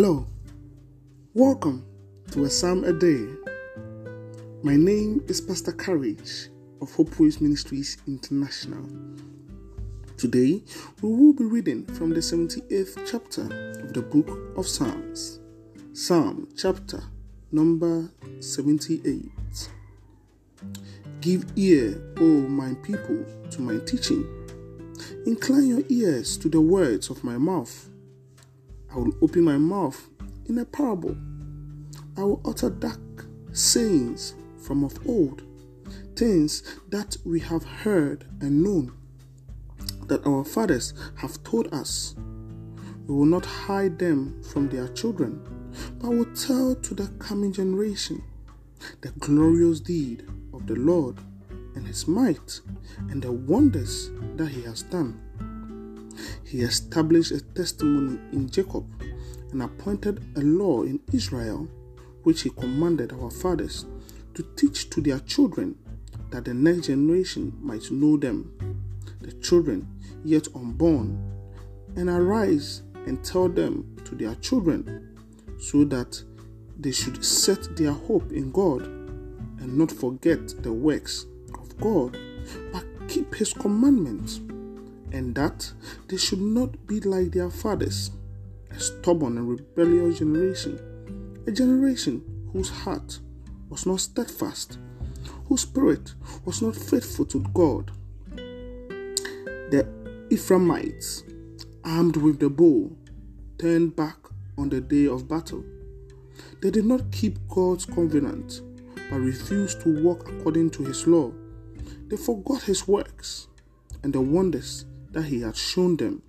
Hello, welcome to a Psalm a Day. My name is Pastor Courage of Hope Waves Ministries International. Today, we will be reading from the 78th chapter of the book of Psalms, Psalm chapter number 78. Give ear, O my people, to my teaching. Incline your ears to the words of my mouth. I will open my mouth in a parable. I will utter dark sayings from of old, things that we have heard and known, that our fathers have told us. We will not hide them from their children, but will tell to the coming generation the glorious deed of the Lord and his might and the wonders that he has done. He established a testimony in Jacob and appointed a law in Israel, which he commanded our fathers to teach to their children, that the next generation might know them, the children yet unborn, and arise and tell them to their children, so that they should set their hope in God and not forget the works of God, but keep his commandments and that they should not be like their fathers, a stubborn and rebellious generation, a generation whose heart was not steadfast, whose spirit was not faithful to God. The Ephraimites, armed with the bow, turned back on the day of battle. They did not keep God's covenant, but refused to walk according to his law. They forgot his works and the wonders that he had shown them.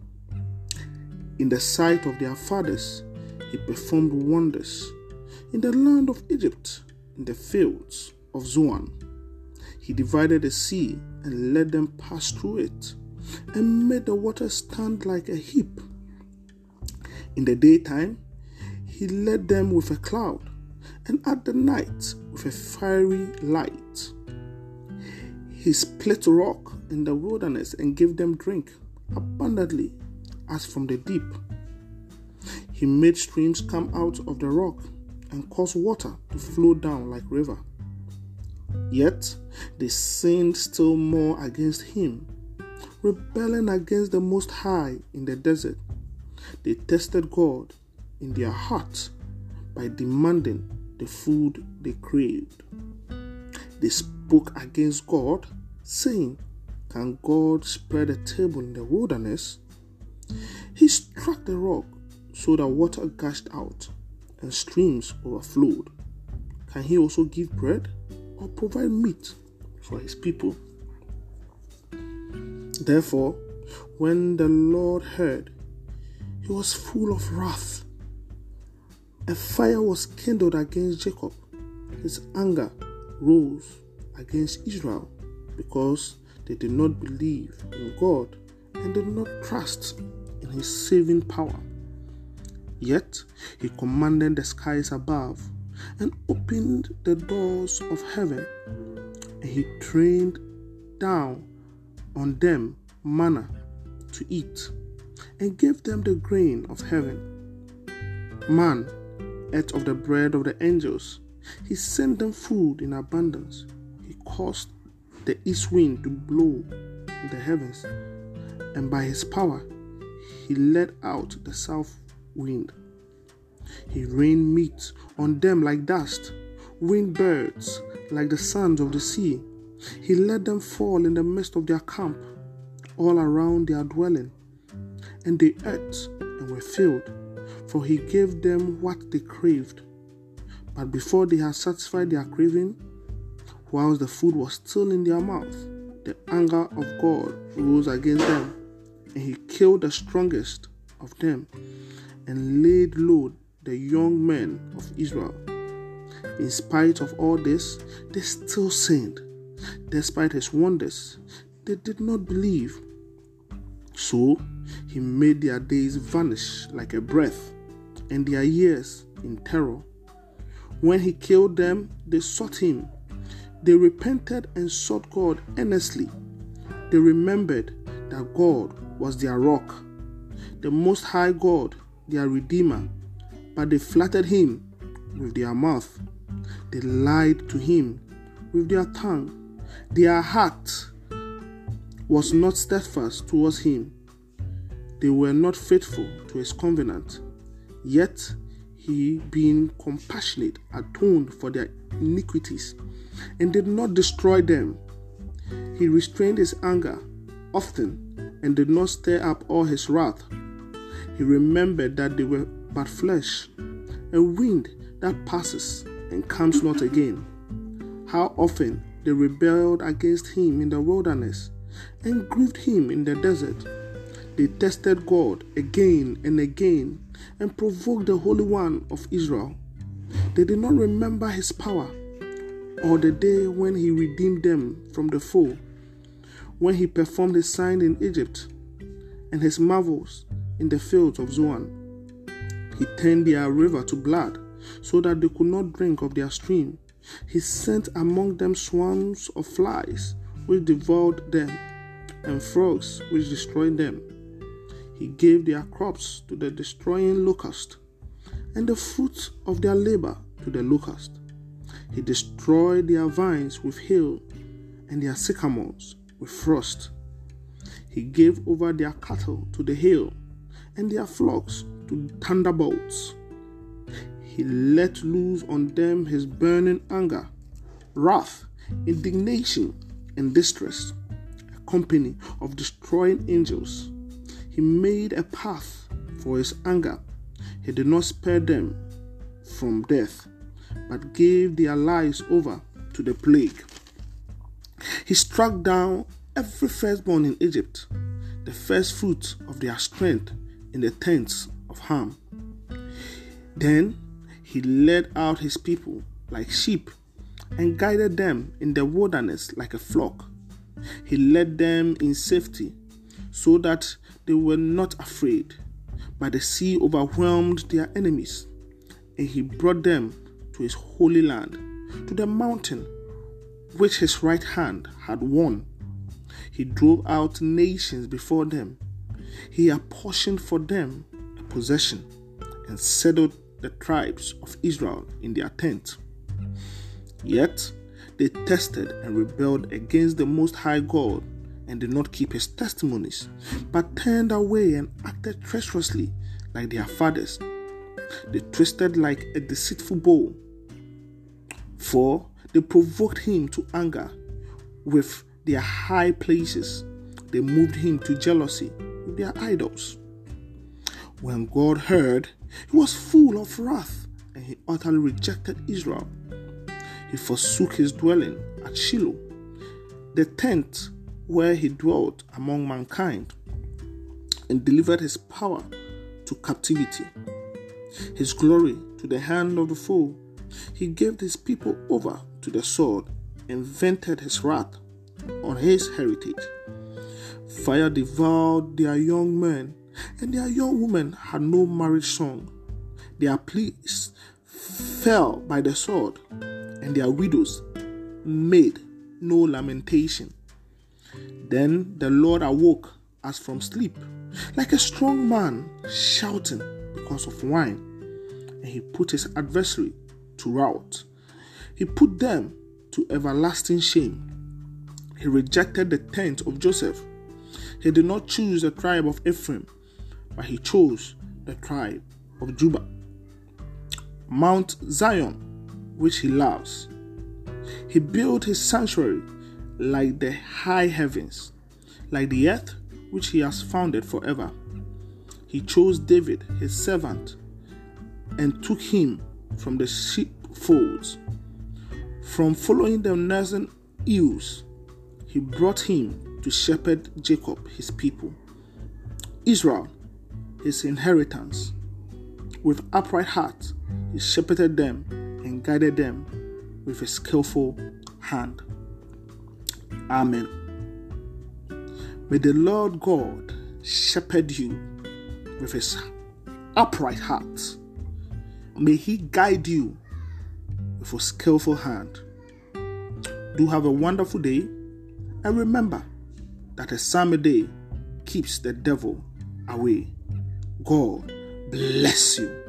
In the sight of their fathers, he performed wonders. In the land of Egypt, in the fields of Zoan, he divided the sea and let them pass through it, and made the water stand like a heap. In the daytime, he led them with a cloud, and at the night with a fiery light. He split rock in the wilderness and gave them drink abundantly as from the deep. He made streams come out of the rock and caused water to flow down like river. Yet they sinned still more against him, rebelling against the Most High in the desert. They tested God in their hearts by demanding the food they craved. They spoke against God, saying, Can God spread a table in the wilderness? He struck the rock so that water gushed out and streams overflowed. Can he also give bread or provide meat for his people? Therefore, when the Lord heard, he was full of wrath. A fire was kindled against Jacob. His anger rose against Israel because they did not believe in God and did not trust in his saving power. Yet he commanded the skies above and opened the doors of heaven, and he trained down on them manna to eat, and gave them the grain of heaven. Man ate of the bread of the angels. He sent them food in abundance. He caused the east wind to blow the heavens, and by his power he let out the south wind. He rained meat on them like dust, winged birds like the sands of the sea. He let them fall in the midst of their camp, all around their dwelling. And they ate and were filled, for he gave them what they craved. But before they had satisfied their craving, whilst the food was still in their mouth, the anger of God rose against them, and he killed the strongest of them and laid low the young men of Israel. In spite of all this, they still sinned. Despite his wonders, they did not believe. So he made their days vanish like a breath, and their years in terror. When he killed them, they sought him. They repented and sought God earnestly. They remembered that God was their rock, the Most High God, their Redeemer but they flattered him with their mouth. They lied to him with their tongue. Their heart was not steadfast towards him. They were not faithful to his covenant. Yet he, being compassionate, atoned for their iniquities and did not destroy them. He restrained his anger often and did not stir up all his wrath. He remembered that they were but flesh, a wind that passes and comes not again. How often they rebelled against him in the wilderness and grieved him in the desert. They tested God again and again and provoked the Holy One of Israel. They did not remember his power or the day when he redeemed them from the foe, when he performed his sign in Egypt and his marvels in the fields of Zoan. He turned their river to blood so that they could not drink of their stream. He sent among them swarms of flies which devoured them, and frogs which destroyed them. He gave their crops to the destroying locust, and the fruits of their labor to the locust. He destroyed their vines with hail, and their sycamores with frost. He gave over their cattle to the hail, and their flocks to thunderbolts. He let loose on them his burning anger, wrath, indignation, and distress, a company of destroying angels. He made a path for his anger. He did not spare them from death, but gave their lives over to the plague. He struck down every firstborn in Egypt, the first fruits of their strength in the tents of Ham. Then he led out his people like sheep and guided them in the wilderness like a flock. He led them in safety so that they were not afraid. But the sea overwhelmed their enemies, and he brought them to his holy land, to the mountain which his right hand had won. He drove out nations before them. He apportioned for them a possession and settled the tribes of Israel in their tent. Yet they tested and rebelled against the Most High God and did not keep his testimonies, but turned away and acted treacherously like their fathers. They twisted like a deceitful bow, for they provoked him to anger with their high places. They moved him to jealousy with their idols. When God heard, he was full of wrath and he utterly rejected Israel. He forsook his dwelling at Shiloh, the tent where he dwelt among mankind, and delivered his power to captivity, his glory to the hand of the foe. He gave his people over to the sword and vented his wrath on his heritage. Fire devoured their young men and their young women had no marriage song. Their pleas fell by the sword, and their widows made no lamentation. Then the Lord awoke as from sleep, like a strong man shouting because of wine, and he put his adversary to rout. He put them to everlasting shame. He rejected the tent of Joseph. He did not choose the tribe of Ephraim but he chose the tribe of Judah. Mount Zion, which he loves. He built his sanctuary like the high heavens, like the earth which he has founded forever. He chose David, his servant, and took him from the sheepfolds. From following the nursing ewes, he brought him to shepherd Jacob, his people. Israel his inheritance. With upright heart, he shepherded them and guided them with a skillful hand. Amen. May the Lord God shepherd you with his upright heart. May he guide you with a skillful hand. Do have a wonderful day and remember that a Psalm a day keeps the devil away. God bless you.